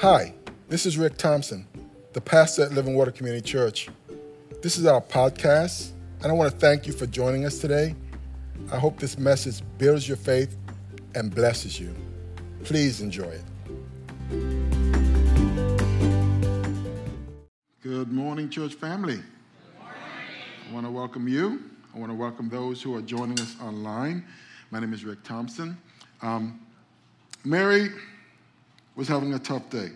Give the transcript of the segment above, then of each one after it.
Hi, this is Rick Thompson, the pastor at Living Water Community Church. This is our podcast, and I want to thank you for joining us today. I hope this message builds your faith and blesses you. Please enjoy it. Good morning, church family. I want to welcome you. I want to welcome those who are joining us online. My name is Rick Thompson. Um, Mary was having a tough day.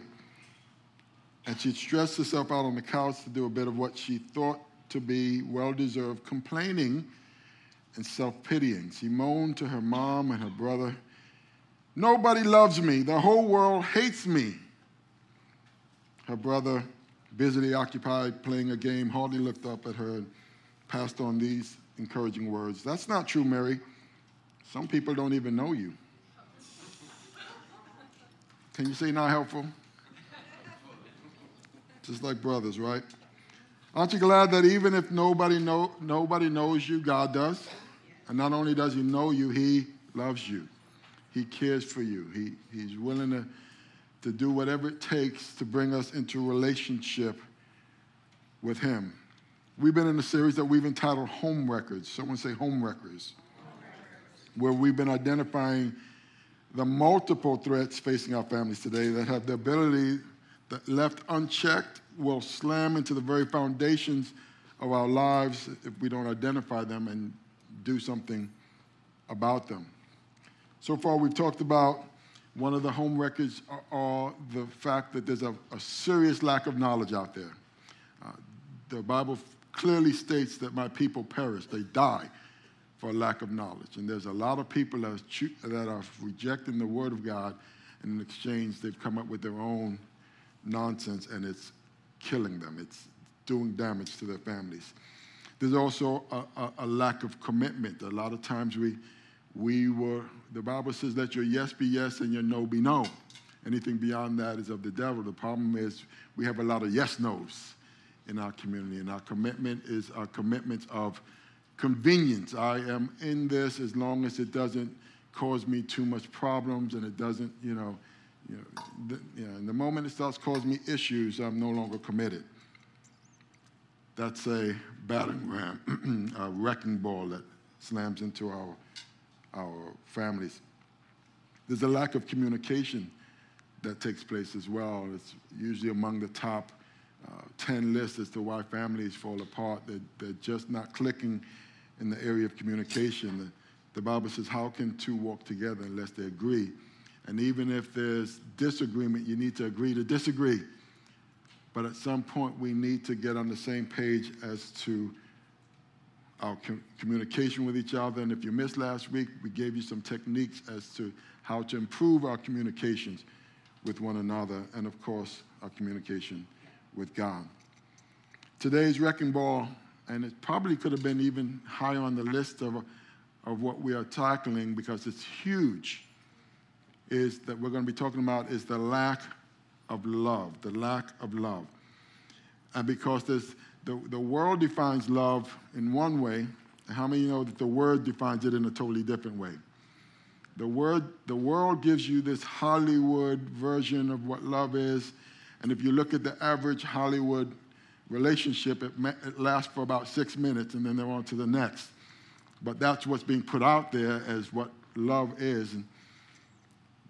And she'd stressed herself out on the couch to do a bit of what she thought to be well deserved complaining and self pitying. She moaned to her mom and her brother Nobody loves me. The whole world hates me. Her brother, busily occupied playing a game, hardly looked up at her and passed on these encouraging words. That's not true, Mary. Some people don't even know you. Can you say not helpful? Just like brothers, right? Aren't you glad that even if nobody, know, nobody knows you, God does? And not only does He know you, He loves you. He cares for you. He, he's willing to, to do whatever it takes to bring us into relationship with Him. We've been in a series that we've entitled Home Wreckers. Someone say Home Wreckers, where we've been identifying the multiple threats facing our families today that have the ability that left unchecked will slam into the very foundations of our lives if we don't identify them and do something about them. So far, we've talked about one of the home wreckers are the fact that there's a, a serious lack of knowledge out there. Uh, the Bible clearly states that my people perish, they die for lack of knowledge. And there's a lot of people that are, that are rejecting the Word of God, and in exchange, they've come up with their own nonsense, and it's killing them. It's doing damage to their families. There's also a, a, a lack of commitment. A lot of times we, we were, the Bible says, let your yes be yes and your no be no. Anything beyond that is of the devil. The problem is we have a lot of yes nos in our community, and our commitment is our commitment of convenience. I am in this as long as it doesn't cause me too much problems and it doesn't, you know, you know, the, you know, the moment it starts causing me issues, I'm no longer committed. That's a battering ram, a wrecking ball that slams into our, our families. There's a lack of communication that takes place as well. It's usually among the top uh, 10 lists as to why families fall apart. They're, they're just not clicking in the area of communication. The, Bible says, How can two walk together unless they agree? And even if there's disagreement, you need to agree to disagree. But at some point, we need to get on the same page as to our com- communication with each other. And if you missed last week, we gave you some techniques as to how to improve our communications with one another and, of course, our communication with God. Today's wrecking ball and it probably could have been even high on the list of, of what we are tackling because it's huge, is that we're going to be talking about is the lack of love, the lack of love. And because there's, the, the world defines love in one way, how many you know that the word defines it in a totally different way? The, word, the world gives you this Hollywood version of what love is, and if you look at the average Hollywood relationship, it, it lasts for about six minutes and then they're on to the next. But that's what's being put out there as what love is. And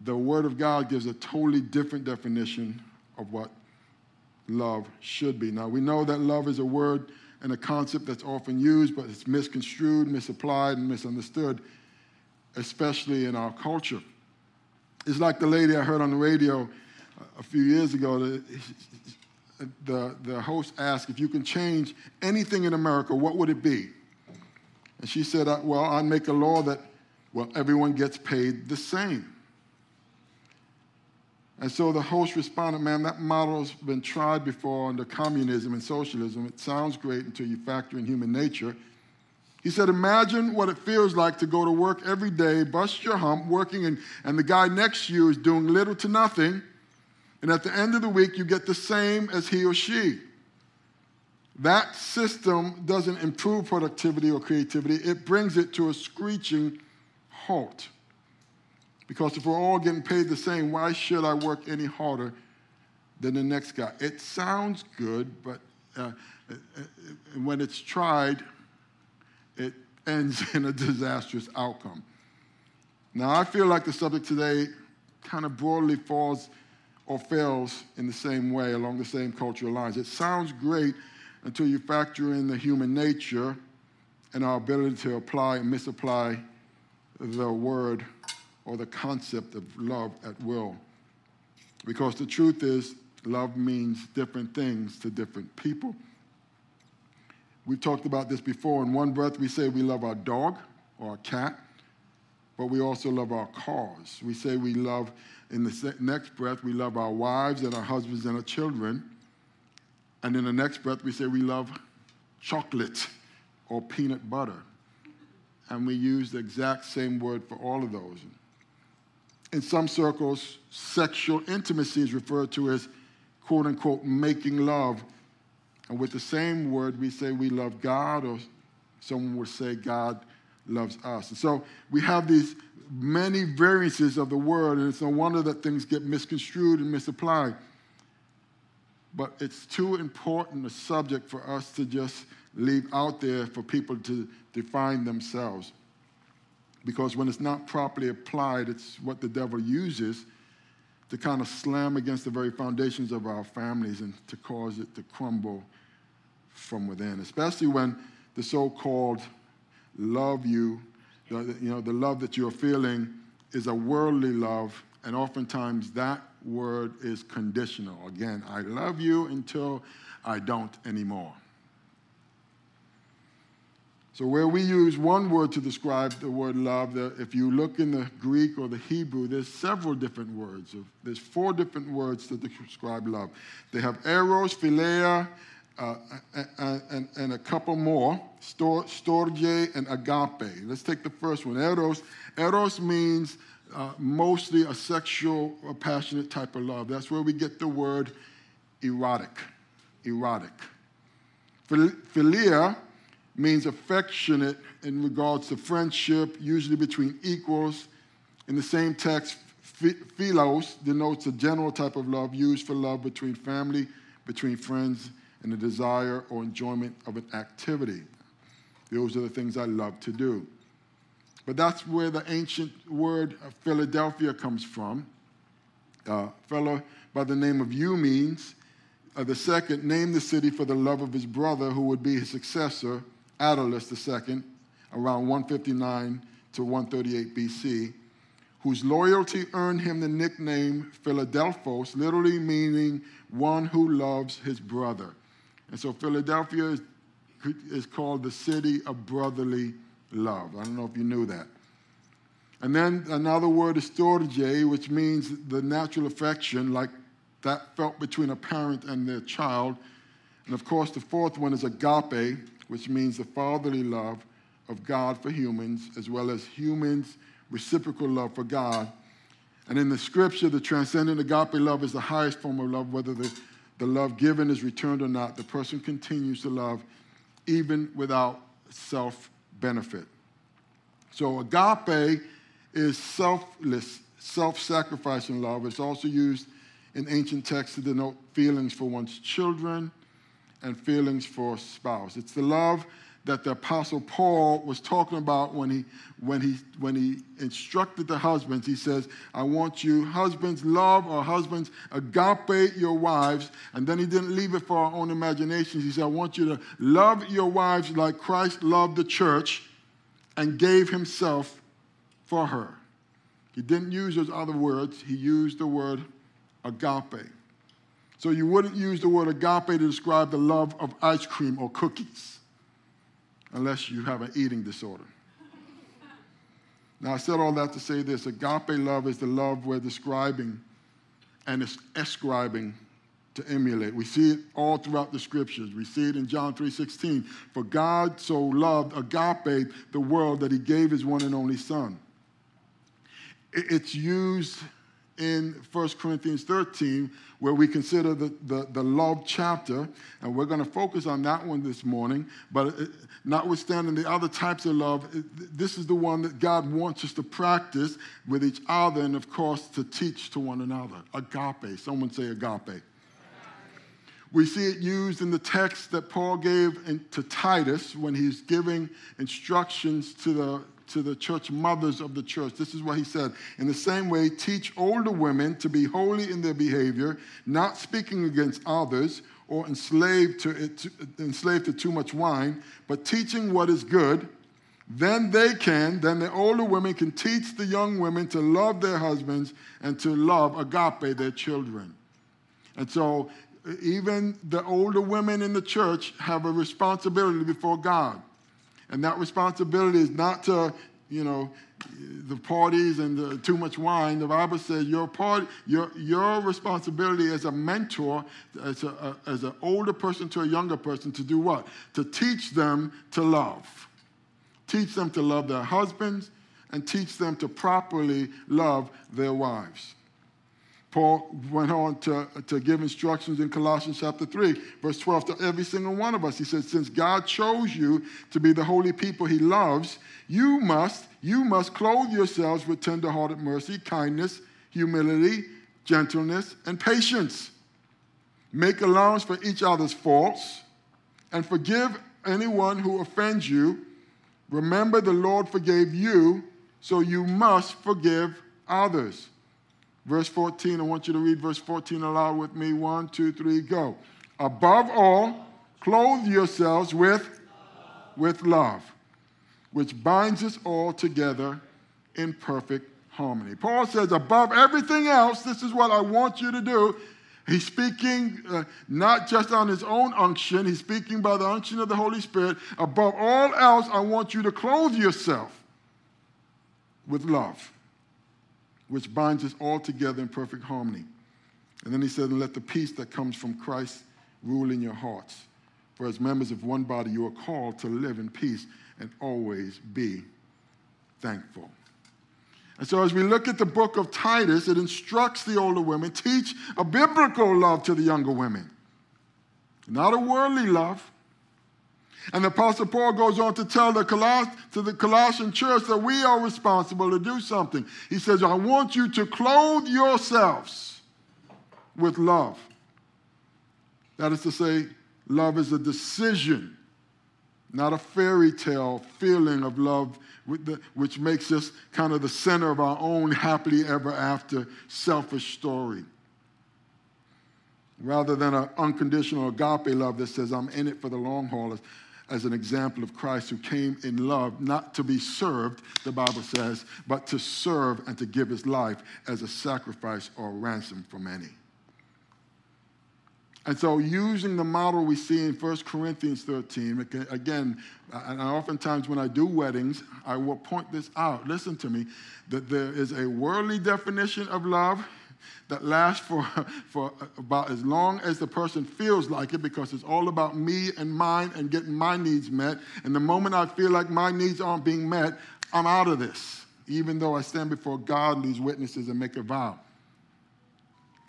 the Word of God gives a totally different definition of what love should be. Now, we know that love is a word and a concept that's often used, but it's misconstrued, misapplied, and misunderstood, especially in our culture. It's like the lady I heard on the radio a few years ago the, the host asked, if you can change anything in America, what would it be? And she said, uh, well, I'd make a law that, well, everyone gets paid the same. And so the host responded, man, that model's been tried before under communism and socialism. It sounds great until you factor in human nature. He said, imagine what it feels like to go to work every day, bust your hump, working, and, and the guy next to you is doing little to nothing and at the end of the week, you get the same as he or she. That system doesn't improve productivity or creativity, it brings it to a screeching halt. Because if we're all getting paid the same, why should I work any harder than the next guy. It sounds good, but uh, uh, uh, when it's tried, it ends in a disastrous outcome. Now, I feel like the subject today kind of broadly falls or fails in the same way along the same cultural lines. It sounds great until you factor in the human nature and our ability to apply and misapply the word or the concept of love at will. Because the truth is, love means different things to different people. We've talked about this before. In one breath, we say we love our dog or our cat, but we also love our cars. We say we love, in the next breath, we love our wives and our husbands and our children. And in the next breath, we say we love chocolate or peanut butter. And we use the exact same word for all of those. In some circles, sexual intimacy is referred to as quote unquote making love and with the same word, we say we love God, or someone would say God loves us. And so we have these many variances of the word, and it's no wonder that things get misconstrued and misapplied. But it's too important a subject for us to just leave out there for people to define themselves. Because when it's not properly applied, it's what the devil uses to kind of slam against the very foundations of our families and to cause it to crumble from within, especially when the so-called love you, the, you know, the love that you're feeling is a worldly love, and oftentimes that word is conditional. Again, I love you until I don't anymore. So, where we use one word to describe the word love, if you look in the Greek or the Hebrew, there's several different words. There's four different words to describe love. They have eros, philia, uh, and, and, a couple more, storge and agape. Let's take the first one, eros. Eros means uh, mostly a sexual or passionate type of love. That's where we get the word erotic, erotic. Philia means affectionate in regards to friendship, usually between equals. In the same text, philos denotes a general type of love used for love between family, between friends, and the desire or enjoyment of an activity. Those are the things I love to do. But that's where the ancient word Philadelphia comes from. A fellow by the name of Eumenes, uh, the second, named the city for the love of his brother, who would be his successor, Attalus II, around 159 to 138 BC, whose loyalty earned him the nickname Philadelphos, literally meaning one who loves his brother. And so Philadelphia is, is called the city of brotherly love. I don't know if you knew that. And then another word is storge, which means the natural affection, like that felt between a parent and their child. And of course, the fourth one is agape, which means the fatherly love of God for humans, as well as humans' reciprocal love for God. And in the scripture, the transcendent agape love is the highest form of love, whether the the love given is returned or not, the person continues to love even without self benefit. So, agape is selfless, self sacrificing love. It's also used in ancient texts to denote feelings for one's children and feelings for spouse. It's the love that the apostle paul was talking about when he when he when he instructed the husbands. He says i want you husbands love or husbands agape your wives. And then he didn't leave it for our own imaginations. He said i want you to love your wives like christ loved the church and gave himself for her. He didn't use those other words. He used the word agape. So you wouldn't use the word agape to describe the love of ice cream or cookies unless you have an eating disorder. Now, I said all that to say this agape love is the love we're describing and it's ascribing to emulate. We see it all throughout the scriptures. We see it in John 3:16. For God so loved agape the world that he gave his one and only son. It's used in 1 Corinthians 13, where we consider the, the, the love chapter, and we're going to focus on that one this morning. But uh, notwithstanding the other types of love, this is the one that God wants us to practice with each other, and of course, to teach to one another. Agape. Someone say agape. We see it used in the text that Paul gave in, to Titus when he's giving instructions to the, to the church mothers of the church. This is what he said. In the same way, teach older women to be holy in their behavior, not speaking against others or enslaved to, it, enslaved to too much wine, but teaching what is good. Then they can, then the older women can teach the young women to love their husbands and to love agape their children. And so even the older women in the church have a responsibility before God. And that responsibility is not to, you know, the parties and the, too much wine. The Bible says your part, your, your responsibility as a mentor, as, a, as an older person to a younger person, to do what? To teach them to love. Teach them to love their husbands and teach them to properly love their wives. Paul went on to, to give instructions in Colossians chapter 3, verse 12 to every single one of us. He said, Since God chose you to be the holy people he loves, you must, you must clothe yourselves with tenderhearted mercy, kindness, humility, gentleness, and patience. Make allowance for each other's faults and forgive anyone who offends you. Remember, the Lord forgave you, so you must forgive others. Verse 14, I want you to read verse 14 aloud with me. One, two, three, go. Above all, clothe yourselves with, with love, which binds us all together in perfect harmony. Paul says, above everything else, this is what I want you to do. He's speaking uh, not just on his own unction, he's speaking by the unction of the Holy Spirit. Above all else, I want you to clothe yourself with love which binds us all together in perfect harmony. And then he said, and let the peace that comes from Christ rule in your hearts. For as members of one body, you are called to live in peace and always be thankful. And so, as we look at the book of Titus, it instructs the older women teach a biblical love to the younger women, not a worldly love, and the Apostle Paul goes on to tell the Coloss- to the Colossian church that we are responsible to do something. He says, I want you to clothe yourselves with love. That is to say, love is a decision, not a fairy tale feeling of love which makes us kind of the center of our own happily ever after selfish story. Rather than an unconditional agape love that says, I'm in it for the long haul as an example of Christ who came in love, not to be served, the Bible says, but to serve and to give his life as a sacrifice or ransom for many. And so, using the model we see in 1 Corinthians 13, again, and oftentimes when I do weddings, I will point this out. Listen to me that there is a worldly definition of love that lasts for, for about as long as the person feels like it because it's all about me and mine and getting my needs met. And the moment I feel like my needs aren't being met, I'm out of this, even though I stand before God and these witnesses and make a vow.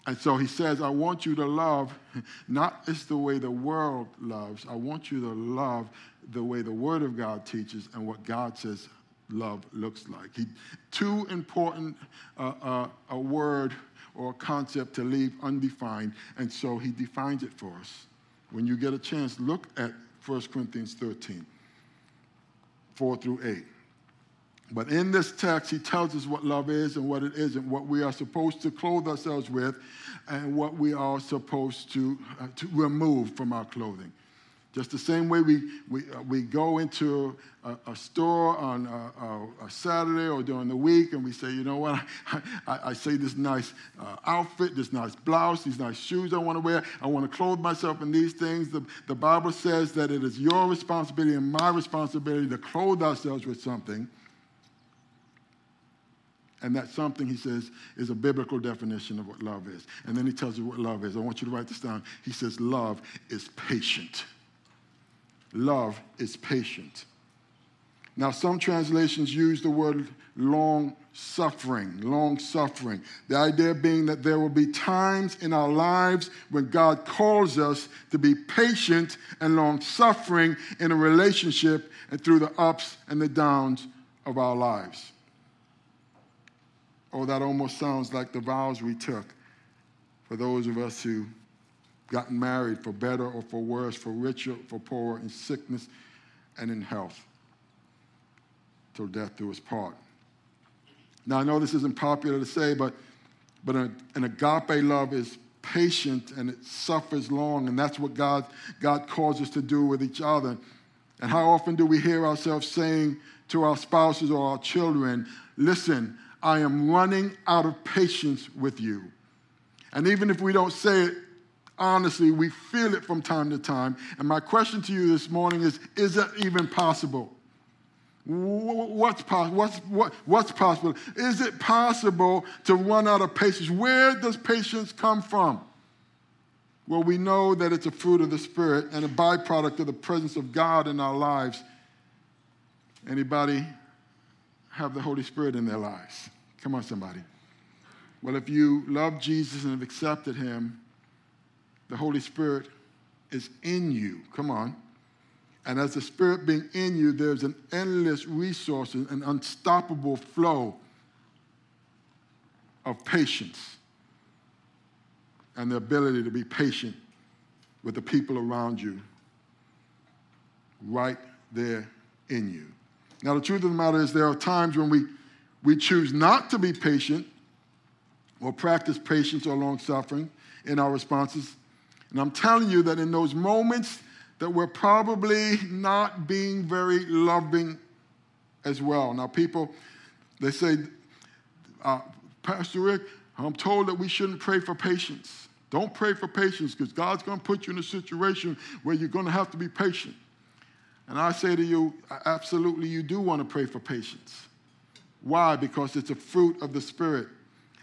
And so he says, I want you to love not as the way the world loves. I want you to love the way the Word of God teaches and what God says love looks like. He, too important uh, uh, a word or a concept to leave undefined, and so he defines it for us. When you get a chance, look at 1 Corinthians 13, 4 through 8. But in this text, he tells us what love is and what it isn't, what we are supposed to clothe ourselves with, and what we are supposed to, uh, to remove from our clothing. Just the same way we, we, uh, we go into a, a store on a, a, a, Saturday or during the week and we say, you know what, I, I, I say this nice uh, outfit, this nice blouse, these nice shoes I want to wear, I want to clothe myself in these things. The, the Bible says that it is your responsibility and my responsibility to clothe ourselves with something. And that something, he says, is a biblical definition of what love is. And then he tells you what love is. I want you to write this down. He says, love is patient. Love is patient. Now, some translations use the word long suffering, long suffering. The idea being that there will be times in our lives when God calls us to be patient and long suffering in a relationship and through the ups and the downs of our lives. Oh, that almost sounds like the vows we took for those of us who gotten married for better or for worse, for richer, for poorer, in sickness and in health, till death do us part. Now, I know this isn't popular to say, but, but an, an agape love is patient and it suffers long, and that's what God, God calls us to do with each other. And how often do we hear ourselves saying to our spouses or our children, Listen, I am running out of patience with you. And even if we don't say it honestly, we feel it from time to time. And my question to you this morning is Is that even possible? What's, possible? What's, what, what's possible? Is it possible to run out of patience? Where does patience come from? Well, we know that it's a fruit of the Spirit and a byproduct of the presence of God in our lives. Anybody have the Holy Spirit in their lives? Come on, somebody. Well, if you love Jesus and have accepted him, the Holy Spirit is in you. Come on. And as the Spirit being in you, there's an endless resource, and an unstoppable flow of patience and the ability to be patient with the people around you right there in you. Now, the truth of the matter is, there are times when we, we choose not to be patient or practice patience or long suffering in our responses. And I'm telling you that in those moments, that we're probably not being very loving as well. Now, people, they say, uh, Pastor Rick, I'm told that we shouldn't pray for patience. Don't pray for patience because God's going to put you in a situation where you're going to have to be patient. And I say to you, absolutely, you do want to pray for patience. Why? Because it's a fruit of the Spirit.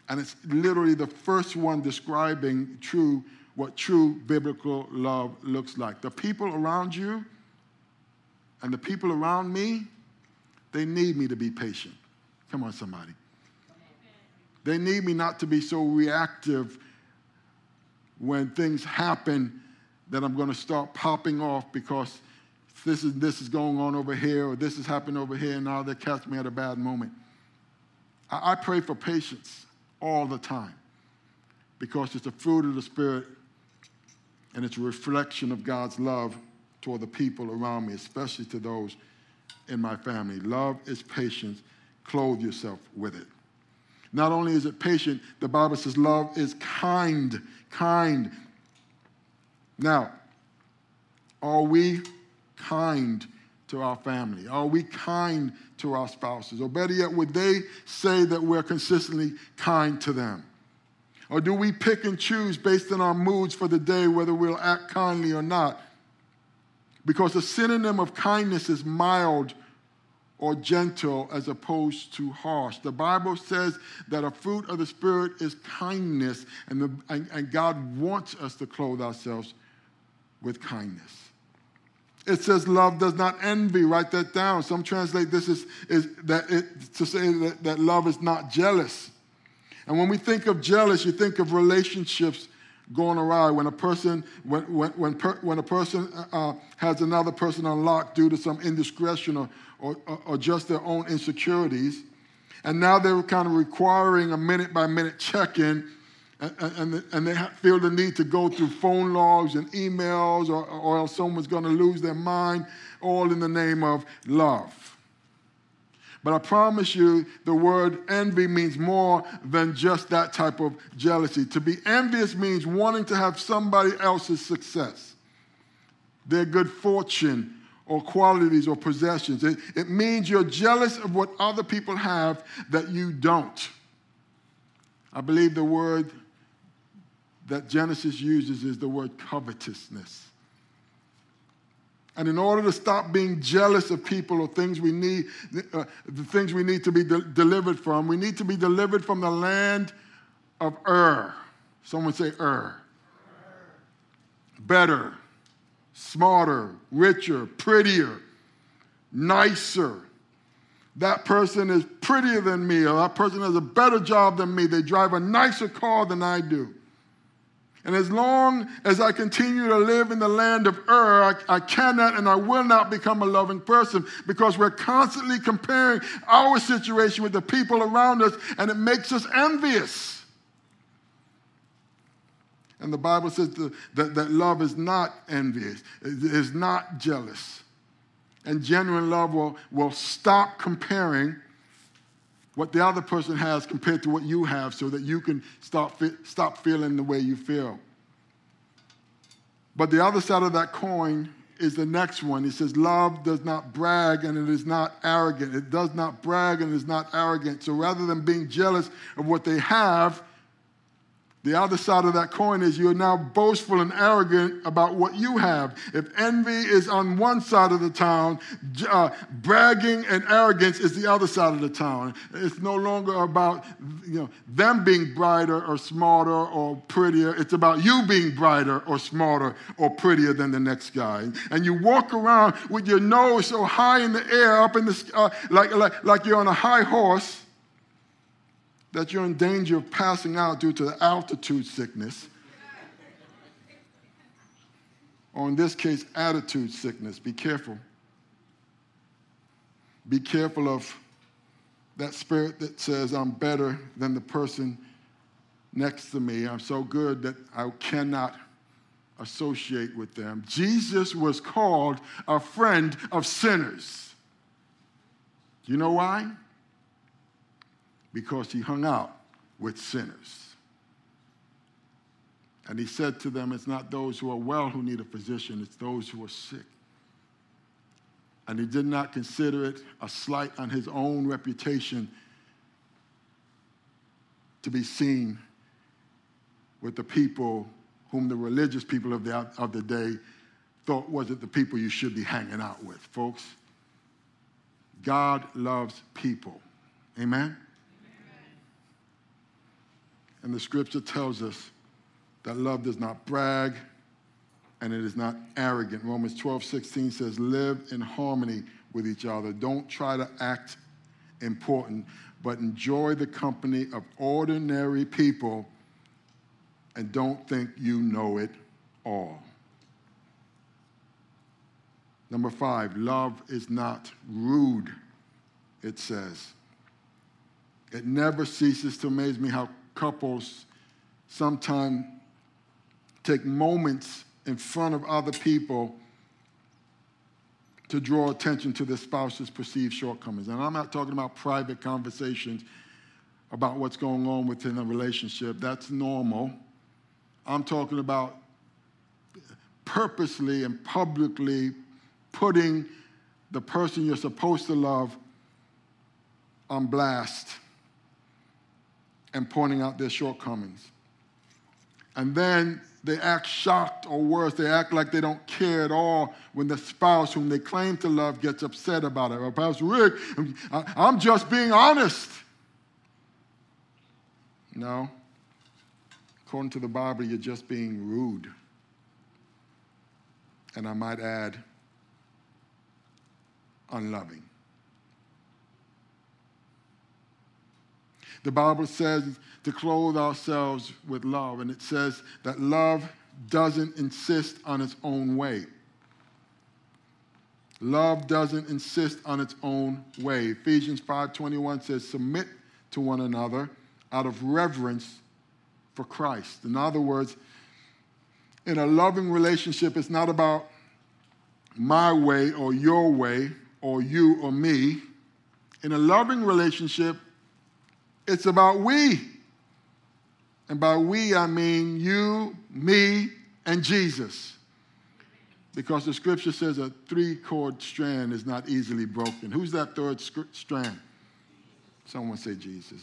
And it's literally the first one describing true what true biblical love looks like. The people around you and the people around me, they need me to be patient. Come on, somebody. They need me not to be so reactive when things happen that I'm going to start popping off because this is, this is going on over here or this is happening over here and now they catch me at a bad moment. I, I pray for patience all the time because it's a fruit of the Spirit and it's a reflection of God's love toward the people around me, especially to those in my family. Love is patience. Clothe yourself with it. Not only is it patient, the Bible says love is kind. Kind. Now, are we kind to our family? Are we kind to our spouses? Or better yet, would they say that we're consistently kind to them? Or do we pick and choose based on our moods for the day whether we'll act kindly or not? Because the synonym of kindness is mild or gentle as opposed to harsh. The Bible says that a fruit of the Spirit is kindness, and, the, and, and God wants us to clothe ourselves with kindness. It says love does not envy. Write that down. Some translate this as, is that it, to say that, that love is not jealous. And when we think of jealous, you think of relationships going awry. When a person, when, when, when, per, when a person uh, has another person unlocked due to some indiscretion or, or, or just their own insecurities, and now they're kind of requiring a minute by minute check in, and, and, and, they feel the need to go through phone logs and emails, or, or else someone's going to lose their mind, all in the name of love. But I promise you, the word envy means more than just that type of jealousy. To be envious means wanting to have somebody else's success, their good fortune, or qualities or possessions. It, it means you're jealous of what other people have that you don't. I believe the word that Genesis uses is the word covetousness. And in order to stop being jealous of people or things we need, uh, the things we need to be de- delivered from, we need to be delivered from the land of Ur. Someone say Ur. Better, smarter, richer, prettier, nicer. That person is prettier than me, or that person has a better job than me. They drive a nicer car than I do. And as long as I continue to live in the land of Ur, I, I, cannot and I will not become a loving person because we're constantly comparing our situation with the people around us and it makes us envious. And the Bible says that, that love is not envious, is not jealous. And genuine love will, will stop comparing what the other person has compared to what you have so that you can stop, stop feeling the way you feel. But the other side of that coin is the next one. It says, Love does not brag and it is not arrogant. It does not brag and is not arrogant. So rather than being jealous of what they have, the other side of that coin is you're now boastful and arrogant about what you have. If envy is on one side of the town, uh, bragging and arrogance is the other side of the town. It's no longer about you know, them being brighter or smarter or prettier. It's about you being brighter or smarter or prettier than the next guy. And you walk around with your nose so high in the air, up in the uh, like, like, like you're on a high horse that you're in danger of passing out due to altitude sickness, or in this case, attitude sickness. Be careful. Be careful of that spirit that says, I'm better than the person next to me. I'm so good that I cannot associate with them. Jesus was called a friend of sinners. Do you know why? Because he hung out with sinners. And he said to them, It's not those who are well who need a physician, it's those who are sick. And he did not consider it a slight on his own reputation to be seen with the people whom the religious people of the, of the day thought wasn't the people you should be hanging out with, folks. God loves people. Amen? And the scripture tells us that love does not brag and it is not arrogant. Romans 12, 16 says, Live in harmony with each other. Don't try to act important, but enjoy the company of ordinary people and don't think you know it all. Number five, love is not rude, it says. It never ceases to amaze me how couples sometimes take moments in front of other people to draw attention to the spouse's perceived shortcomings. And I'm not talking about private conversations about what's going on within a relationship. That's normal. I'm talking about purposely and publicly putting the person you're supposed to love on blast and pointing out their shortcomings. And then they act shocked or worse, they act like they don't care at all when the spouse whom they claim to love gets upset about it. Or Pastor Rick, I'm just being honest. No. According to the Bible, you're just being rude. And I might add, unloving. The Bible says to clothe ourselves with love, and it says that love doesn't insist on its own way. Love doesn't insist on its own way. Ephesians 5:21 says submit to one another out of reverence for Christ. In other words, in a loving relationship, it's not about my way or your way or you or me. In a loving relationship, it's about we. And by we, I mean you, me, and Jesus. Because the scripture says a three chord strand is not easily broken. Who's that third strand? Someone say Jesus.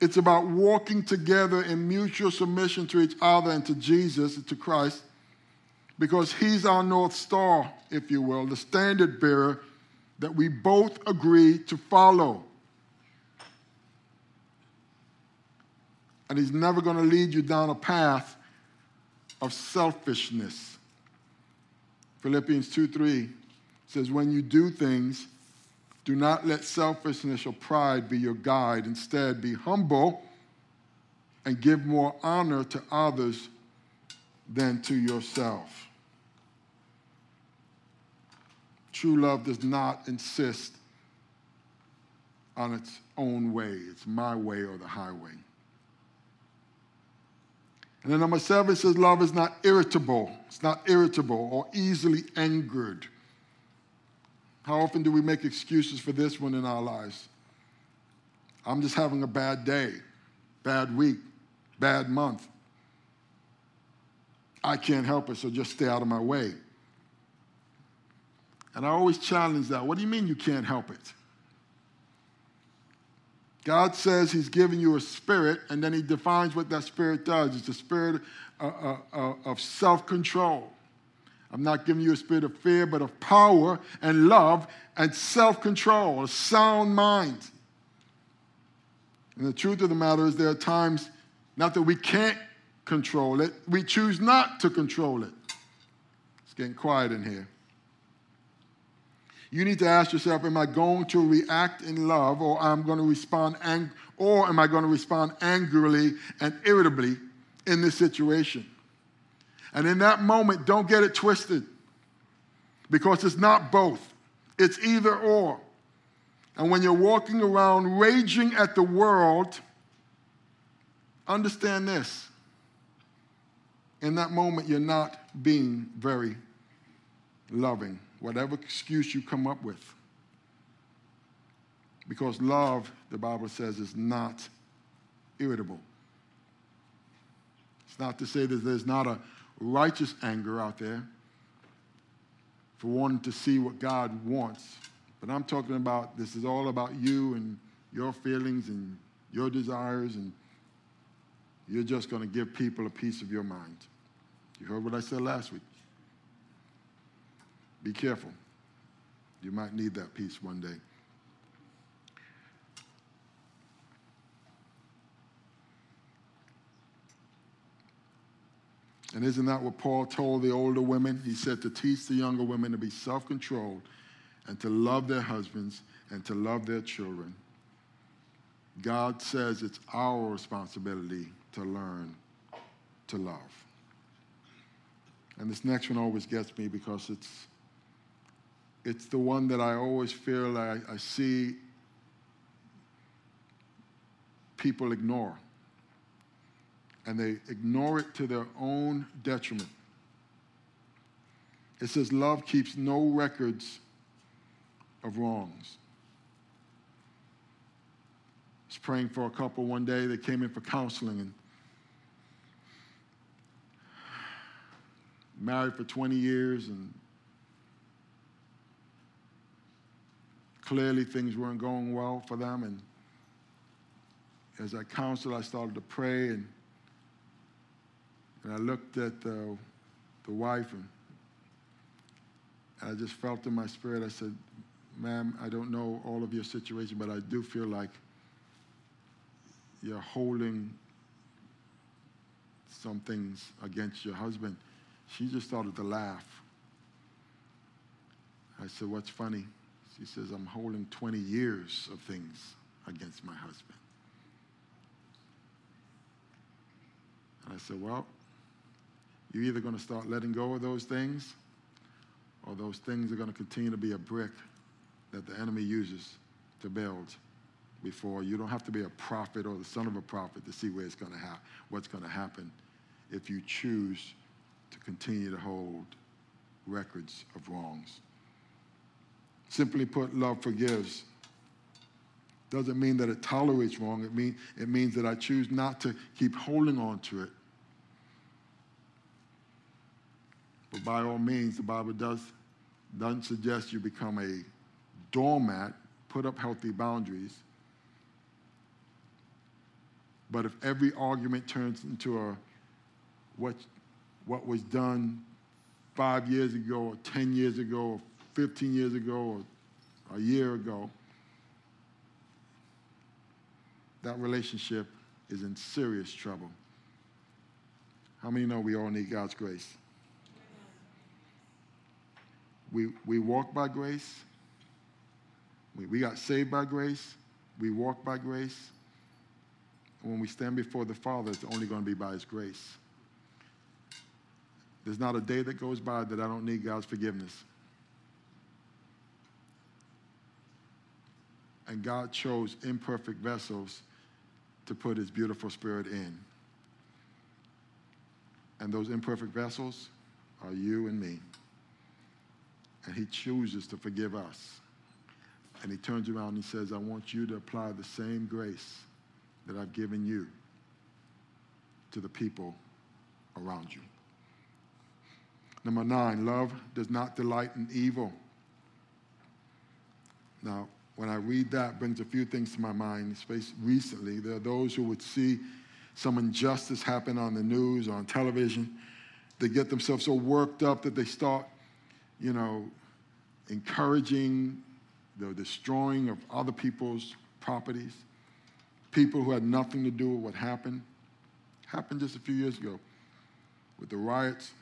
It's about walking together in mutual submission to each other and to Jesus, to Christ, because He's our North Star, if you will, the standard bearer that we both agree to follow. And he's never going to lead you down a path of selfishness. Philippians 2 3 says, When you do things, do not let selfishness or pride be your guide. Instead, be humble and give more honor to others than to yourself. True love does not insist on its own way. It's my way or the highway. And then number seven says love is not irritable. It's not irritable or easily angered. How often do we make excuses for this one in our lives? I'm just having a bad day, bad week, bad month. I can't help it, so just stay out of my way. And I always challenge that. What do you mean you can't help it? God says He's given you a spirit, and then He defines what that spirit does. It's a spirit uh, uh, uh, of self control. I'm not giving you a spirit of fear, but of power and love and self control, a sound mind. And the truth of the matter is, there are times, not that we can't control it, we choose not to control it. It's getting quiet in here. You need to ask yourself, am I going to react in love or I'm going to respond ang- or am I going to respond angrily and irritably in this situation? And in that moment, don't get it twisted because it's not both. It's either or. And when you're walking around raging at the world, understand this. In that moment, you're not being very loving whatever excuse you come up with. Because love, the Bible says, is not irritable. It's not to say that there's not a righteous anger out there for wanting to see what God wants. But I'm talking about this is all about you and your feelings and your desires, and you're just going to give people a piece of your mind. You heard what I said last week. Be careful. You might need that peace one day. And isn't that what Paul told the older women? He said to teach the younger women to be self controlled and to love their husbands and to love their children. God says it's our responsibility to learn to love. And this next one always gets me because it's it's the one that I always feel like I see people ignore. And they ignore it to their own detriment. It says, Love keeps no records of wrongs. I was praying for a couple one day. They came in for counseling and married for 20 years and clearly things weren't going well for them. And as I counseled, I started to pray, and, and I looked at the, the wife, and, and I just felt in my spirit, I said, Ma'am, I don't know all of your situation, but I do feel like you're holding some things against your husband. She just started to laugh. I said, What's funny? She says, I'm holding 20 years of things against my husband. And I said, Well, you're either going to start letting go of those things, or those things are going to continue to be a brick that the enemy uses to build before. You don't have to be a prophet or the son of a prophet to see where it's going to ha- what's going to happen if you choose to continue to hold records of wrongs. Simply put, love forgives. Doesn't mean that it tolerates wrong. It, mean, it means that I choose not to keep holding on to it. But by all means, the Bible does, doesn't suggest you become a doormat, put up healthy boundaries. But if every argument turns into a what, what was done five years ago or 10 years ago or 15 years ago or a year ago, that relationship is in serious trouble. How many know we all need God's grace? We, we walk by grace. We, we got saved by grace. We walk by grace. when we stand before the Father, it's only going to be by His grace. There's not a day that goes by that I don't need God's forgiveness. And God chose imperfect vessels to put his beautiful spirit in. And those imperfect vessels are you and me. And he chooses to forgive us. And he turns around and he says, I want you to apply the same grace that I've given you to the people around you. Number nine, love does not delight in evil. Now, when I read that, brings a few things to my mind. Recently, there are those who would see some injustice happen on the news or on television. They get themselves so worked up that they start, you know, encouraging the destroying of other people's properties. People who had nothing to do with what happened. Happened just a few years ago with the riots.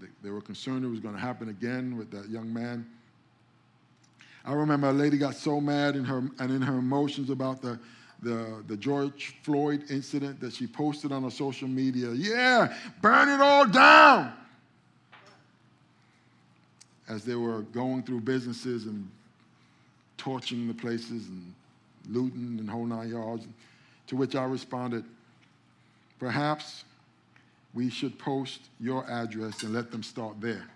They, they were concerned it was going to happen again with that young man I remember a lady got so mad in her and in her emotions about the, the, the George Floyd incident that she posted on her social media, yeah, burn it all down. As they were going through businesses and torching the places and looting and whole nine yards, to which I responded, perhaps we should post your address and let them start there.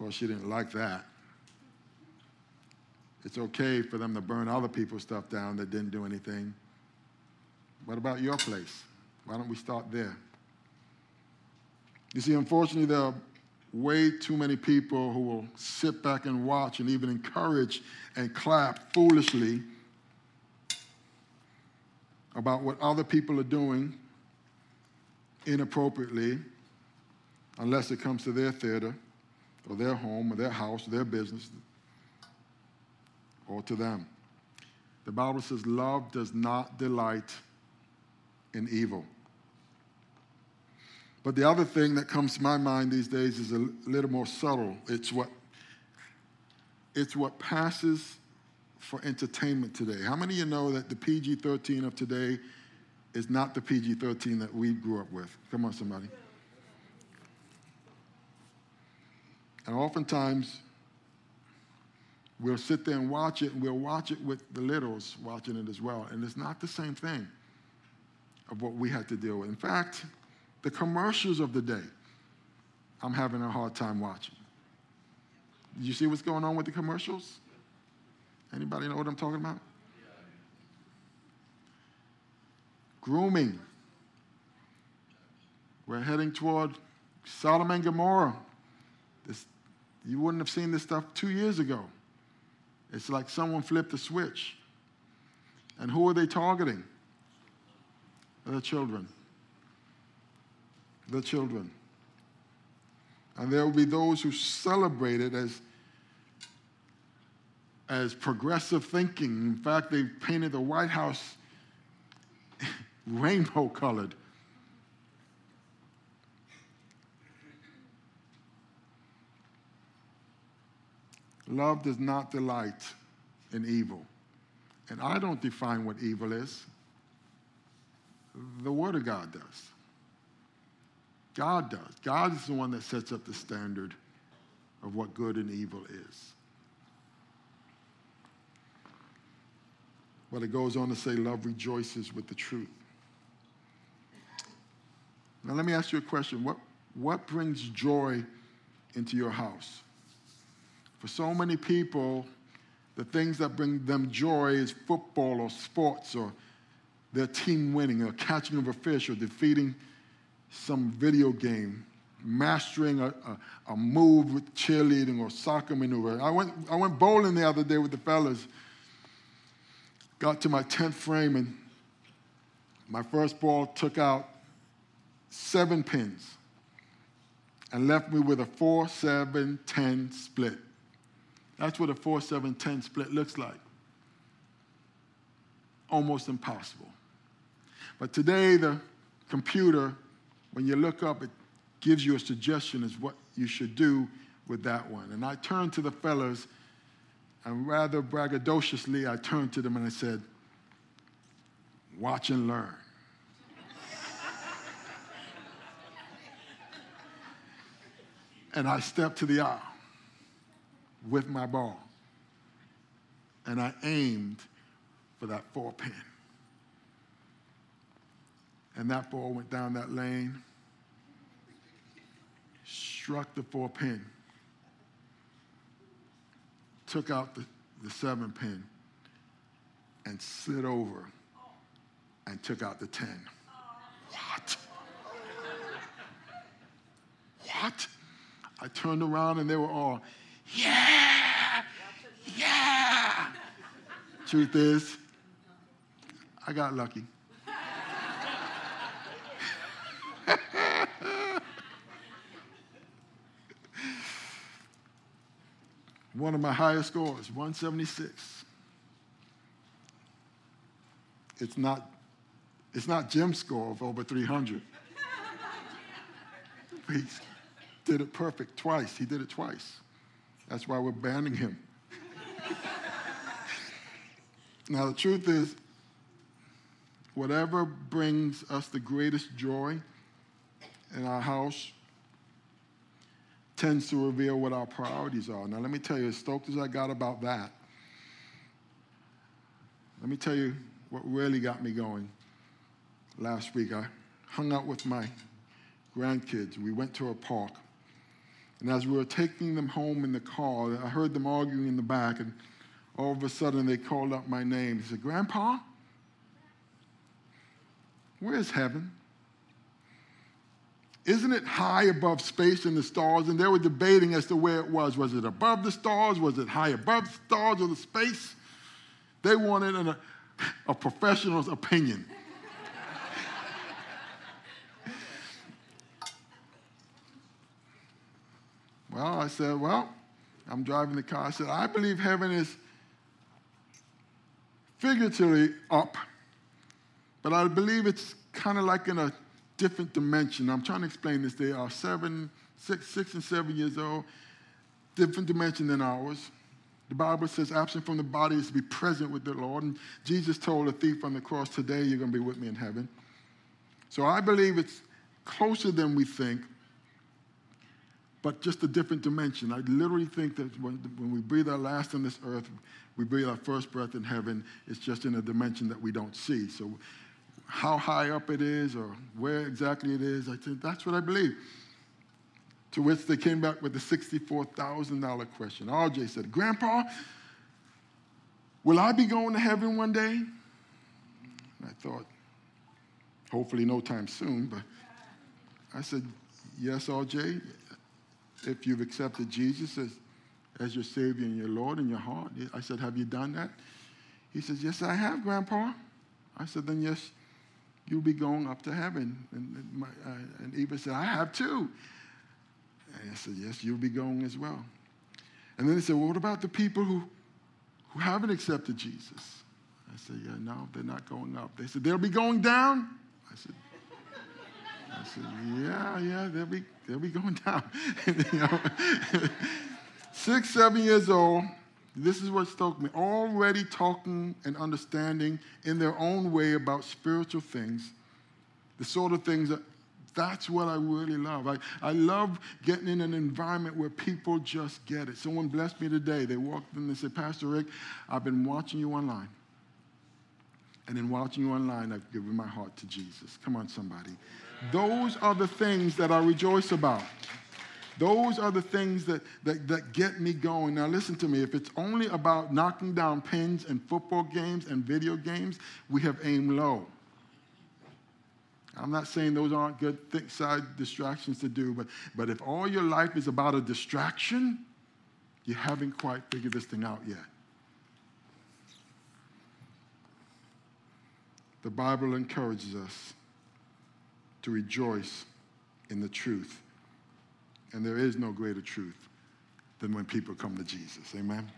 Course, she didn't like that. It's okay for them to burn other people's stuff down that didn't do anything. What about your place? Why don't we start there? You see, unfortunately, there are way too many people who will sit back and watch and even encourage and clap foolishly about what other people are doing inappropriately, unless it comes to their theater or their home or their house or their business or to them. The Bible says love does not delight in evil. But the other thing that comes to my mind these days is a little more subtle. It's what it's what passes for entertainment today. How many of you know that the PG 13 of today is not the PG 13 that we grew up with? Come on, somebody. And oftentimes, we'll sit there and watch it, and we'll watch it with the littles watching it as well. And it's not the same thing of what we had to deal with. In fact, the commercials of the day, I'm having a hard time watching. You see what's going on with the commercials? Anybody know what I'm talking about? Grooming. We're heading toward Sodom and Gomorrah. This, you wouldn't have seen this stuff two years ago. It's like someone flipped a switch. And who are they targeting? The children. The children. And there will be those who celebrate it as, as progressive thinking. In fact, they've painted the White House rainbow colored. Love does not delight in evil. And I don't define what evil is. The Word of God does. God does. God is the one that sets up the standard of what good and evil is. But it goes on to say, love rejoices with the truth. Now, let me ask you a question. What, what brings joy into your house? For so many people, the things that bring them joy is football or sports or their team winning or catching of a fish or defeating some video game, mastering a, a, a, move with cheerleading or soccer maneuver. I went, I went bowling the other day with the fellas, got to my 10th frame, and my first ball took out seven pins and left me with a 4 7 10 split. That's what a 4 7 10 split looks like. Almost impossible. But today, the computer, when you look up, it gives you a suggestion as what you should do with that one. And I turned to the fellas, and rather braggadociously, I turned to them and I said, Watch and learn. and I stepped to the aisle with my ball. And I aimed for that four pin. And that ball went down that lane, struck the four pin, took out the, the seven pin, and slid over and took out the 10. What? What? I turned around and they were all, yeah, yeah. Truth is, I got lucky. One of my highest scores, 176. It's not, it's not Jim's score of over 300. he did it perfect twice. He did it twice. That's why we're banning him. now, the truth is, whatever brings us the greatest joy in our house tends to reveal what our priorities are. Now, let me tell you, as stoked as I got about that, let me tell you what really got me going. Last week, I hung out with my grandkids. We went to a park. And as we were taking them home in the car, I heard them arguing in the back, and all of a sudden they called out my name. They said, Grandpa, where's heaven? Isn't it high above space and the stars? And they were debating as to where it was. Was it above the stars? Was it high above the stars or the space? They wanted an, a, a professional's opinion. Well, I said, well, I'm driving the car. I said, I believe heaven is figuratively up, but I believe it's kind of like in a different dimension. I'm trying to explain this. They are seven, six, six and seven years old, different dimension than ours. The Bible says, absent from the body is to be present with the Lord. And Jesus told the thief on the cross, Today you're going to be with me in heaven. So I believe it's closer than we think, but just a different dimension. I literally think that when, when we breathe our last on this earth, we breathe our first breath in heaven, it's just in a dimension that we don't see. So how high up it is or where exactly it is. I think that's what I believe. To which they came back with the $64,000 question. RJ said, Grandpa, will I be going to heaven one day? And I thought, hopefully no time soon, but I said, Yes, RJ, if you've accepted Jesus as, as your Savior and your Lord in your heart. I said, Have you done that? He says, Yes, I have, Grandpa. I said, Then yes, you'll be going up to heaven. And, my, uh, and Eva said, I have too. And I said, Yes, you'll be going as well. And then he said, well, What about the people who, who haven't accepted Jesus? I said, Yeah, no, they're not going up. They said, They'll be going down. I said, I said, Yeah, yeah, they'll be, they'll be going down. Six, seven years old, this is what stoked me. Already talking and understanding in their own way about spiritual things, the sort of things that that's what I really love. I, I love getting in an environment where people just get it. Someone blessed me today. They walked in and said, Pastor Rick, I've been watching you online. And in watching you online, I've given my heart to Jesus. Come on, somebody. Those are the things that I rejoice about. Those are the things that, that, that get me going. Now, listen to me. If it's only about knocking down pins and football games and video games, we have aimed low. I'm not saying those aren't good thick side distractions to do, but, but if all your life is about a distraction, you haven't quite figured this thing out yet. The Bible encourages us to rejoice in the truth and there is no greater truth than when people come to Jesus. Amen? Amen.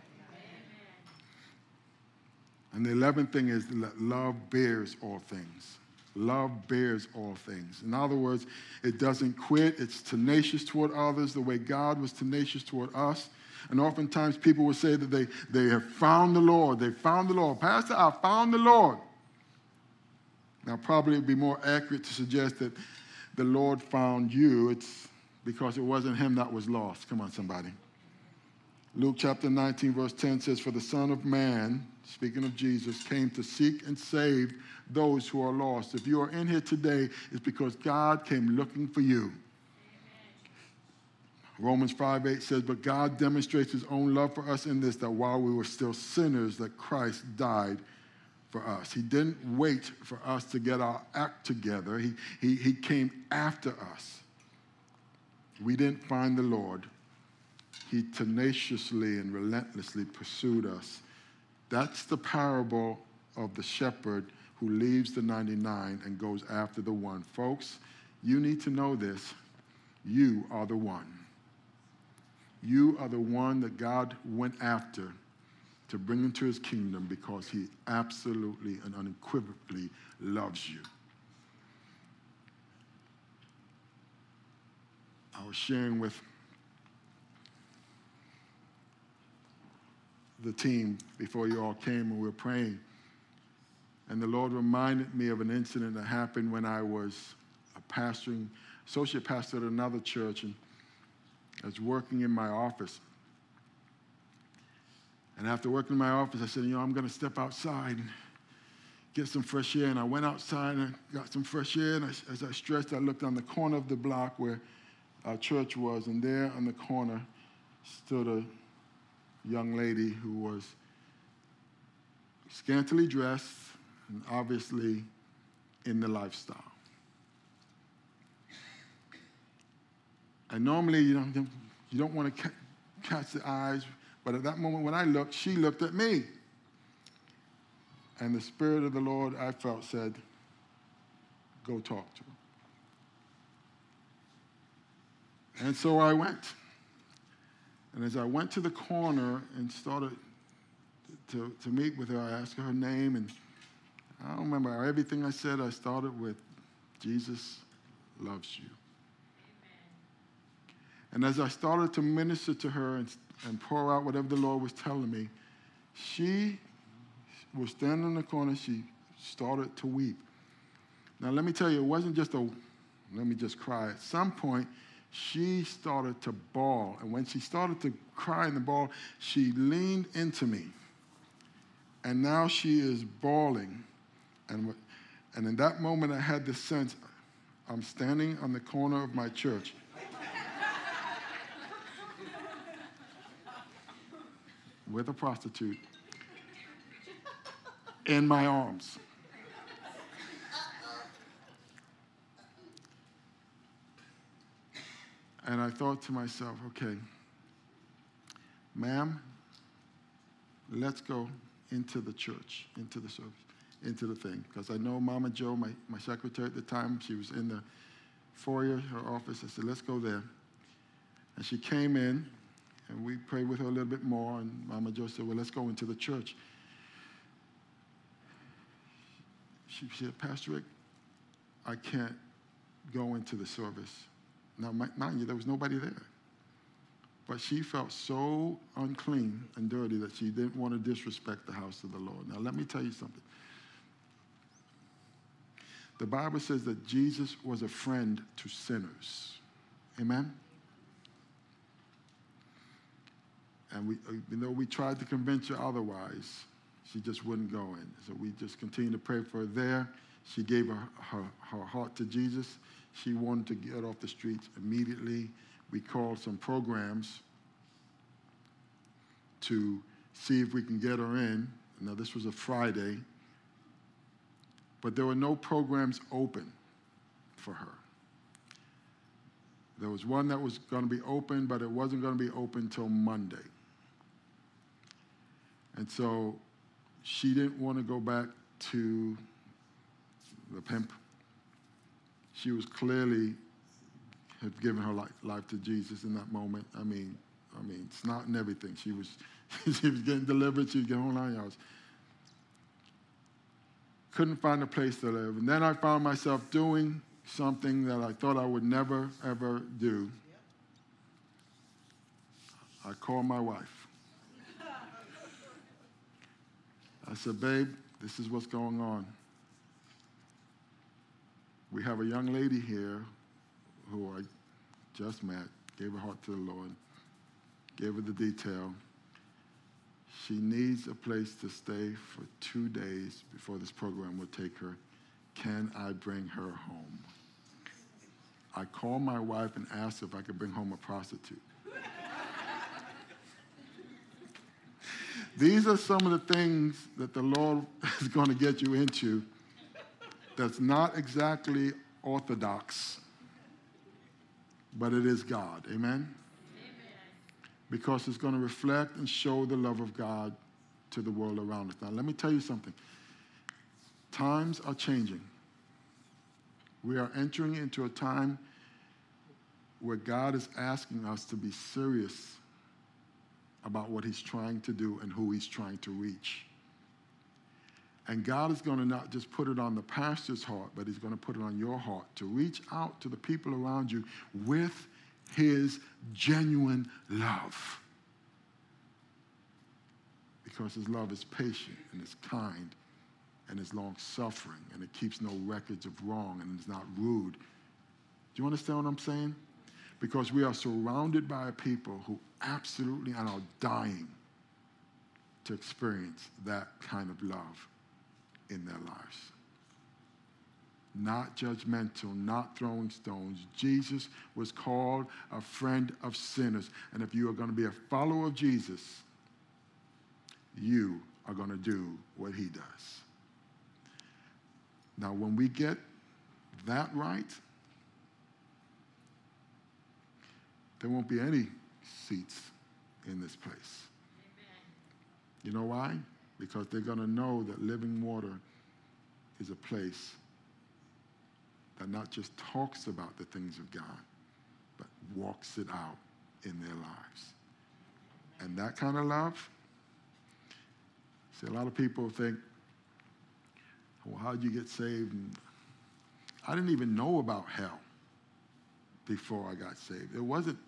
And the 11th thing is that love bears all things. Love bears all things. In other words, it doesn't quit, it's tenacious toward others the way God was tenacious toward us. And oftentimes people will say that they, they have found the Lord. They found the Lord. Pastor, I found the Lord. Now, probably it would be more accurate to suggest that the Lord found you. It's because it wasn't him that was lost. Come on, somebody. Luke chapter 19, verse 10 says, For the Son of Man, speaking of Jesus, came to seek and save those who are lost. If you are in here today, it's because God came looking for you. Romans 5 8 says, But God demonstrates his own love for us in this, that while we were still sinners, that Christ died for us. He didn't wait for us to get our act together, he, he, he came after us. We didn't find the Lord. He tenaciously and relentlessly pursued us. That's the parable of the shepherd who leaves the 99 and goes after the one. Folks, you need to know this. You are the one. You are the one that God went after to bring into his kingdom because he absolutely and unequivocally loves you. I was sharing with the team before you all came and we were praying. And the Lord reminded me of an incident that happened when I was a pastoring, associate pastor at another church, and I was working in my office. And after working in my office, I said, you know, I'm going to step outside and get some fresh air. And I went outside and got some fresh air. And I, as I stretched, I looked on the corner of the block where our church was. And there on the corner stood a young lady who was scantily dressed and obviously in the lifestyle. And normally, you don't, you don't want to ca- catch the eyes, but at that moment when I looked, she looked at me. And the Spirit of the Lord, I felt, said, Go talk to her. And so I went. And as I went to the corner and started to, to meet with her, I asked her her name, and I don't remember everything I said. I started with, Jesus loves you. And as I started to minister to her and, and pour out whatever the Lord was telling me, she was standing in the corner. She started to weep. Now, let me tell you, it wasn't just a, let me just cry. At some point, she started to bawl. And when she started to cry the bawl, she leaned into me. And now she is bawling. And, and in that moment, I had the sense I'm standing on the corner of my church. With a prostitute in my arms. And I thought to myself, okay, ma'am, let's go into the church, into the service, into the thing. Because I know Mama Joe, my, my secretary at the time, she was in the foyer, her office. I said, let's go there. And she came in, and we prayed with her a little bit more. And Mama Joe said, well, let's go into the church. She said, Pastor Rick, I can't go into the service. Now, mind you, there was nobody there. But she felt so unclean and dirty that she didn't want to disrespect the house of the Lord. Now, let me tell you something. The Bible says that Jesus was a friend to sinners. Amen? And we, uh, you know, we tried to convince her otherwise, she just wouldn't go in. So we just continued to pray for her there. She gave her, her, her heart to Jesus. She wanted to get off the streets immediately. We called some programs to see if we can get her in. Now, this was a Friday, but there were no programs open for her. There was one that was going to be open, but it wasn't going to be open till Monday. And so she didn't want to go back to the pimp she was clearly had given her life, life to Jesus in that moment. I mean, I mean, it's not in everything. She was, she was getting delivered. She was getting home nine yards. Couldn't find a place to live. And then I found myself doing something that I thought I would never, ever do. I called my wife. I said, babe, this is what's going on. We have a young lady here who I just met, gave her heart to the Lord, gave her the detail. She needs a place to stay for two days before this program will take her. Can I bring her home? I called my wife and asked if I could bring home a prostitute. These are some of the things that the Lord is going to get you into that's not exactly orthodox, but it is God. Amen? Because it's going to reflect and show the love of God to the world around us. Now, let me tell you something. Times are changing. We are entering into a time where God is asking us to be serious about what He's trying to do and who He's trying to reach. And God is going to not just put it on the pastor's heart, but He's going to put it on your heart to reach out to the people around you with His genuine love. Because His love is patient and is kind and is long suffering and it keeps no records of wrong and is not rude. Do you understand what I'm saying? Because we are surrounded by a people who absolutely and are dying to experience that kind of love in their lives. Not judgmental, not throwing stones. Jesus was called a friend of sinners. And if you are going to be a follower of Jesus, you are going to do what he does. Now, when we get that right, there won't be any seats in this place. Amen. You know why? Because they're going to know that living water is a place that not just talks about the things of God, but walks it out in their lives. And that kind of love, see, a lot of people think, well, how did you get saved? And I didn't even know about hell before I got saved. It wasn't,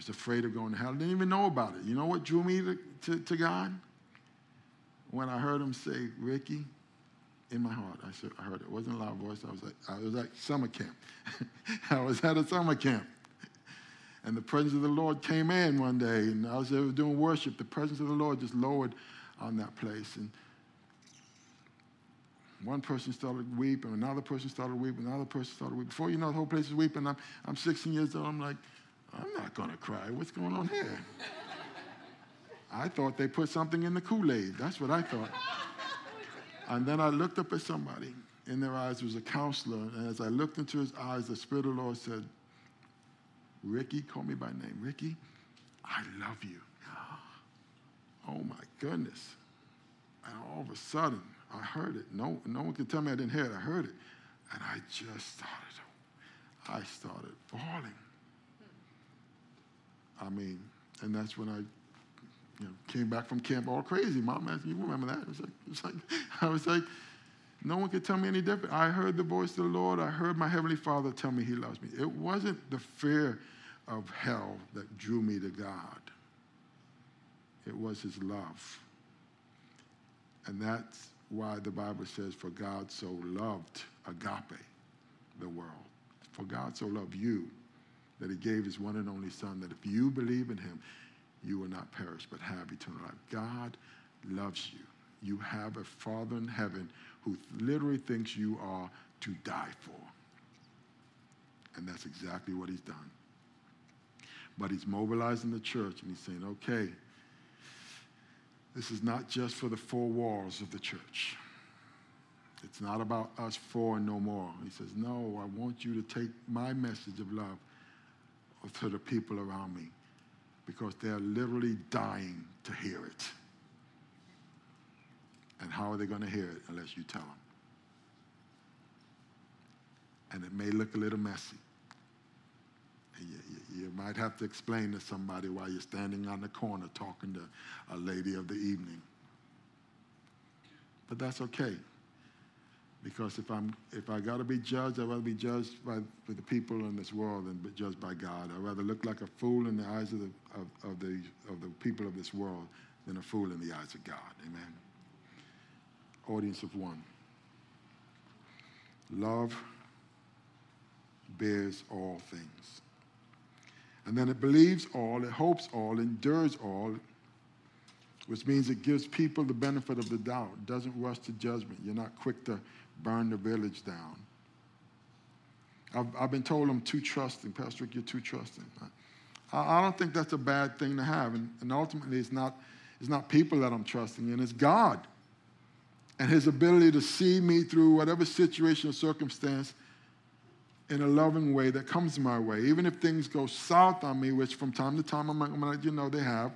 was afraid of going to hell. I didn't even know about it. You know what drew me to, to, to God? When I heard him say, Ricky, in my heart, I, said, I heard it. It wasn't a loud voice. I was, like, I was at summer camp. I was at a summer camp. And the presence of the Lord came in one day, and I was doing worship. The presence of the Lord just lowered on that place. And one person started weeping, another person started weeping, another person started weeping. Before you know, the whole place is weeping. I'm, I'm 16 years old. I'm like, I'm not going to cry. What's going on here? I thought they put something in the Kool Aid. That's what I thought. And then I looked up at somebody. In their eyes was a counselor. And as I looked into his eyes, the Spirit of the Lord said, Ricky, call me by name. Ricky, I love you. Oh my goodness. And all of a sudden, I heard it. No, no one can tell me I didn't hear it. I heard it. And I just started, I started bawling. I mean, and that's when I you know, came back from camp all crazy. Mom asked, you remember that? Like, like, I was like, no one could tell me any different. I heard the voice of the Lord. I heard my Heavenly Father tell me He loves me. It wasn't the fear of hell that drew me to God, it was His love. And that's why the Bible says, For God so loved agape, the world. For God so loved you that he gave his one and only Son, that if you believe in him, you will not perish but have eternal life. God loves you. You have a Father in heaven who literally thinks you are to die for. And that's exactly what he's done. But he's mobilizing the church and he's saying, okay, this is not just for the four walls of the church. It's not about us four and no more. He says, No, I want you to take my message of love to the people around me because they're literally dying to hear it. And how are they going to hear it unless you tell them? And it may look a little messy. You, you, you, might have to explain to somebody while you're standing on the corner talking to a lady of the evening. But that's okay. Because if I'm if I gotta be judged, I'd rather be judged by, by the people in this world than be judged by God. I'd rather look like a fool in the eyes of the of, of the of the people of this world than a fool in the eyes of God. Amen. Audience of one. Love bears all things. And then it believes all, it hopes all, endures all, which means it gives people the benefit of the doubt. Doesn't rush to judgment. You're not quick to burn the village down. I've, I've been told I'm too trusting. Pastor Rick, you're too trusting. I, I don't think that's a bad thing to have. And, and ultimately, it's not, it's not people that I'm trusting in, it's God. And his ability to see me through whatever situation or circumstance in a loving way that comes my way. Even if things go south on me, which from time to time I'm going to let you know they have.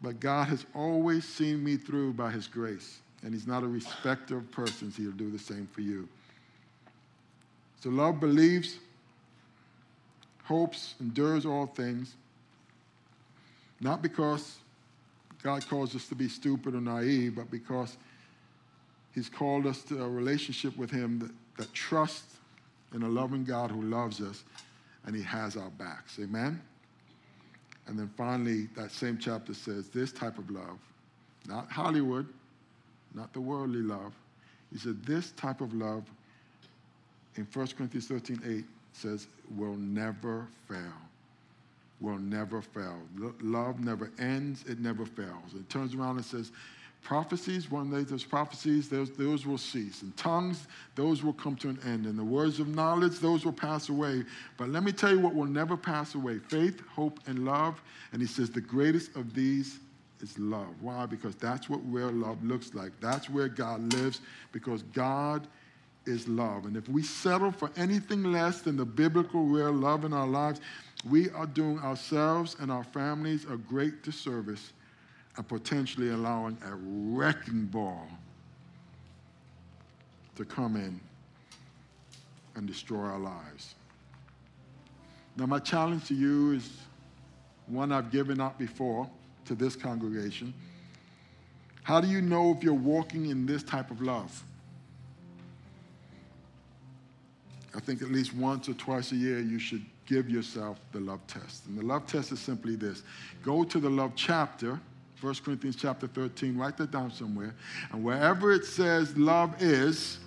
But God has always seen me through by his grace. And he's not a respecter of persons. He'll do the same for you. So love believes, hopes, endures all things. Not because God calls us to be stupid or naive, but because He's called us to a relationship with Him that, that trusts in a loving God who loves us and He has our backs. Amen? And then finally, that same chapter says this type of love, not Hollywood, not the worldly love. He said, this type of love in 1 Corinthians 13 8 says, will never fail. Will never fail. love never ends, it never fails. It turns around and says, prophecies, one day there's prophecies, those, those will cease. And tongues, those will come to an end. And the words of knowledge, those will pass away. But let me tell you what will never pass away faith, hope, and love. And he says, the greatest of these is love. Why? Because that's what real love looks like. That's where God lives, because God is love. And if we settle for anything less than the biblical real love in our lives, we are doing ourselves and our families a great disservice and potentially allowing a wrecking ball to come in and destroy our lives. Now, my challenge to you is one I've given out before to this congregation. How do you know if you're walking in this type of love? I think at least once or twice a year you should give yourself the love test. And the love test is simply this go to the love chapter, 1 Corinthians chapter 13, write that down somewhere. And wherever it says love is,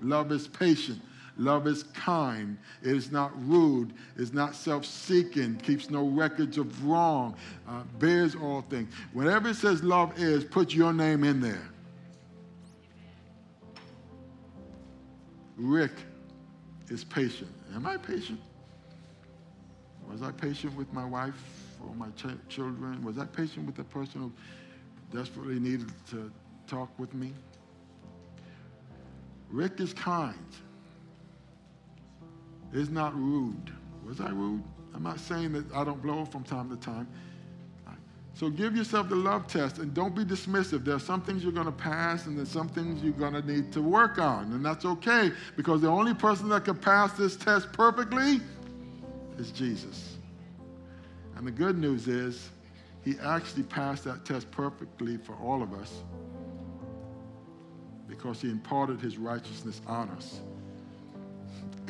love is patient. Love is kind. It is not rude. It's not self seeking. Keeps no records of wrong. Uh, bears all things. Whenever it says love is, put your name in there. Rick is patient. Am I patient? Was I patient with my wife or my ch- children? Was I patient with the person who desperately needed to talk with me? Rick is kind. Is not rude. Was I rude? I'm not saying that I don't blow from time to time. So give yourself the love test and don't be dismissive. There are some things you're going to pass and there's some things you're going to need to work on. And that's okay because the only person that can pass this test perfectly is Jesus. And the good news is he actually passed that test perfectly for all of us because he imparted his righteousness on us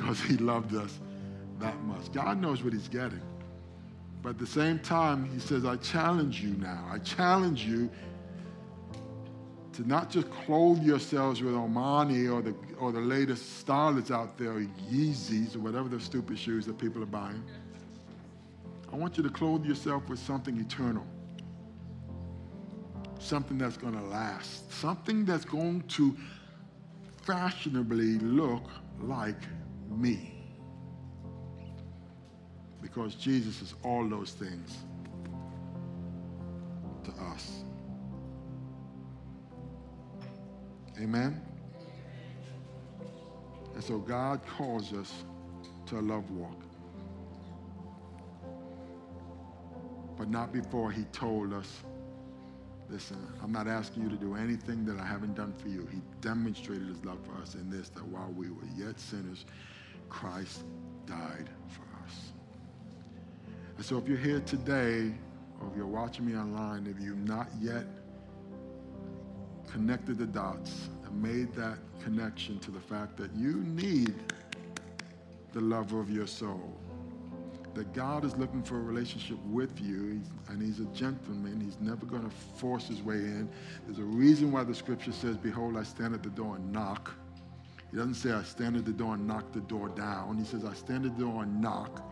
because he loved us that much. God knows what he's getting. But at the same time, he says, I challenge you now. I challenge you to not just clothe yourselves with Armani or the, or the latest style out there, or Yeezys or whatever the stupid shoes that people are buying. I want you to clothe yourself with something eternal, something that's going to last, something that's going to fashionably look like me because Jesus is all those things to us. Amen? And so God calls us to a love walk. But not before he told us, listen, I'm not asking you to do anything that I haven't done for you. He demonstrated his love for us in this, that while we were yet sinners, Christ died for us. and so if you're here today, or if you're watching me online, if you've not yet connected the dots and made that connection to the fact that you need the lover of your soul, that God is looking for a relationship with you, and He's a gentleman. He's never going to force His way in. There's a reason why the scripture says, Behold, I stand at the door and knock. He doesn't say, I stand at the door and knock the door down. He says, I stand at the door and knock.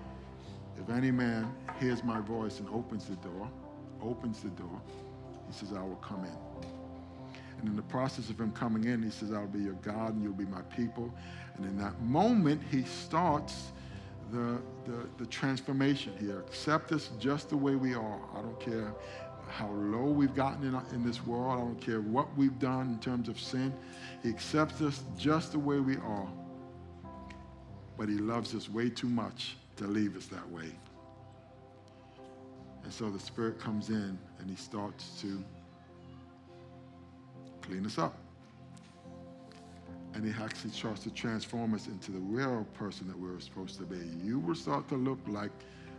If any man hears my voice and opens the door, opens the door, he says, I will come in. And in the process of him coming in, he says, I'll be your God and you'll be my people. And in that moment, he starts the, the, the transformation here. Accept us just the way we are. I don't care how low we've gotten in, in this world. I don't care what we've done in terms of sin. He accepts us just the way we are. But he loves us way too much to leave us that way. And so the Spirit comes in and he starts to clean us up. And he actually starts to transform us into the real person that we're supposed to be. You will start to look like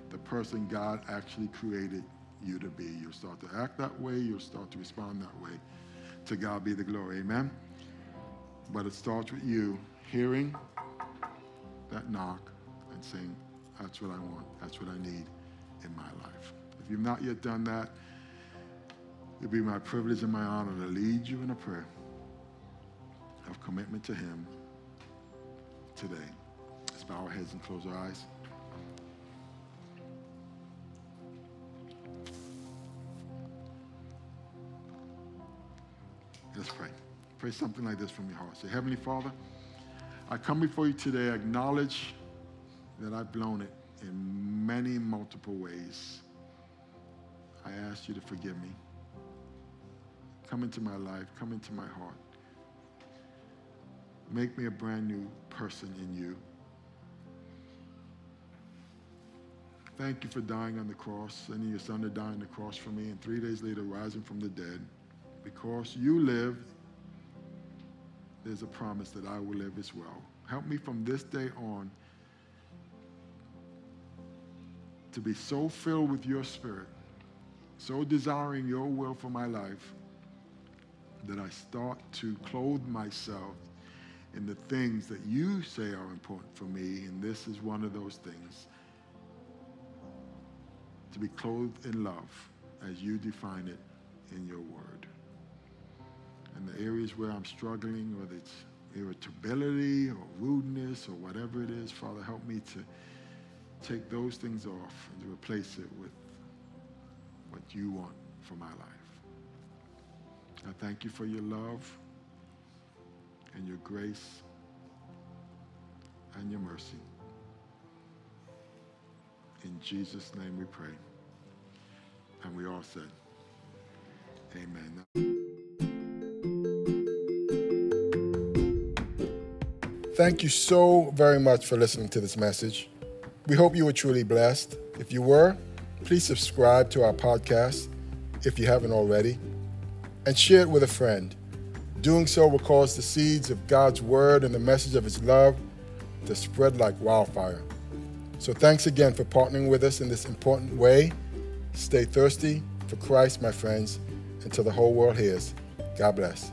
the person God actually created you to be. You'll start to act that way. You'll start to respond that way. To God be the glory. Amen. But it starts with you hearing that knock and saying, That's what I want. That's what I need in my life. If you've not yet done that, it'll be my privilege and my honor to lead you in a prayer of commitment to Him today. Let's bow our heads and close our eyes. Let's pray. Pray something like this from your heart. Say, Heavenly Father, I come before you today, I acknowledge that I've blown it in many multiple ways. I ask you to forgive me. Come into my life, come into my heart. Make me a brand new person in you. Thank you for dying on the cross, sending your son to die on the cross for me, and three days later rising from the dead. Because you live, there's a promise that I will live as well. Help me from this day on to be so filled with your spirit, so desiring your will for my life, that I start to clothe myself in the things that you say are important for me, and this is one of those things. To be clothed in love as you define it in your word. And the areas where I'm struggling, whether it's irritability or rudeness or whatever it is, Father, help me to take those things off and to replace it with what you want for my life. I thank you for your love and your grace and your mercy. In Jesus' name we pray. And we all said, Amen. Thank you so very much for listening to this message. We hope you were truly blessed. If you were, please subscribe to our podcast if you haven't already and share it with a friend. Doing so will cause the seeds of God's word and the message of his love to spread like wildfire. So thanks again for partnering with us in this important way. Stay thirsty for Christ, my friends, until the whole world hears. God bless.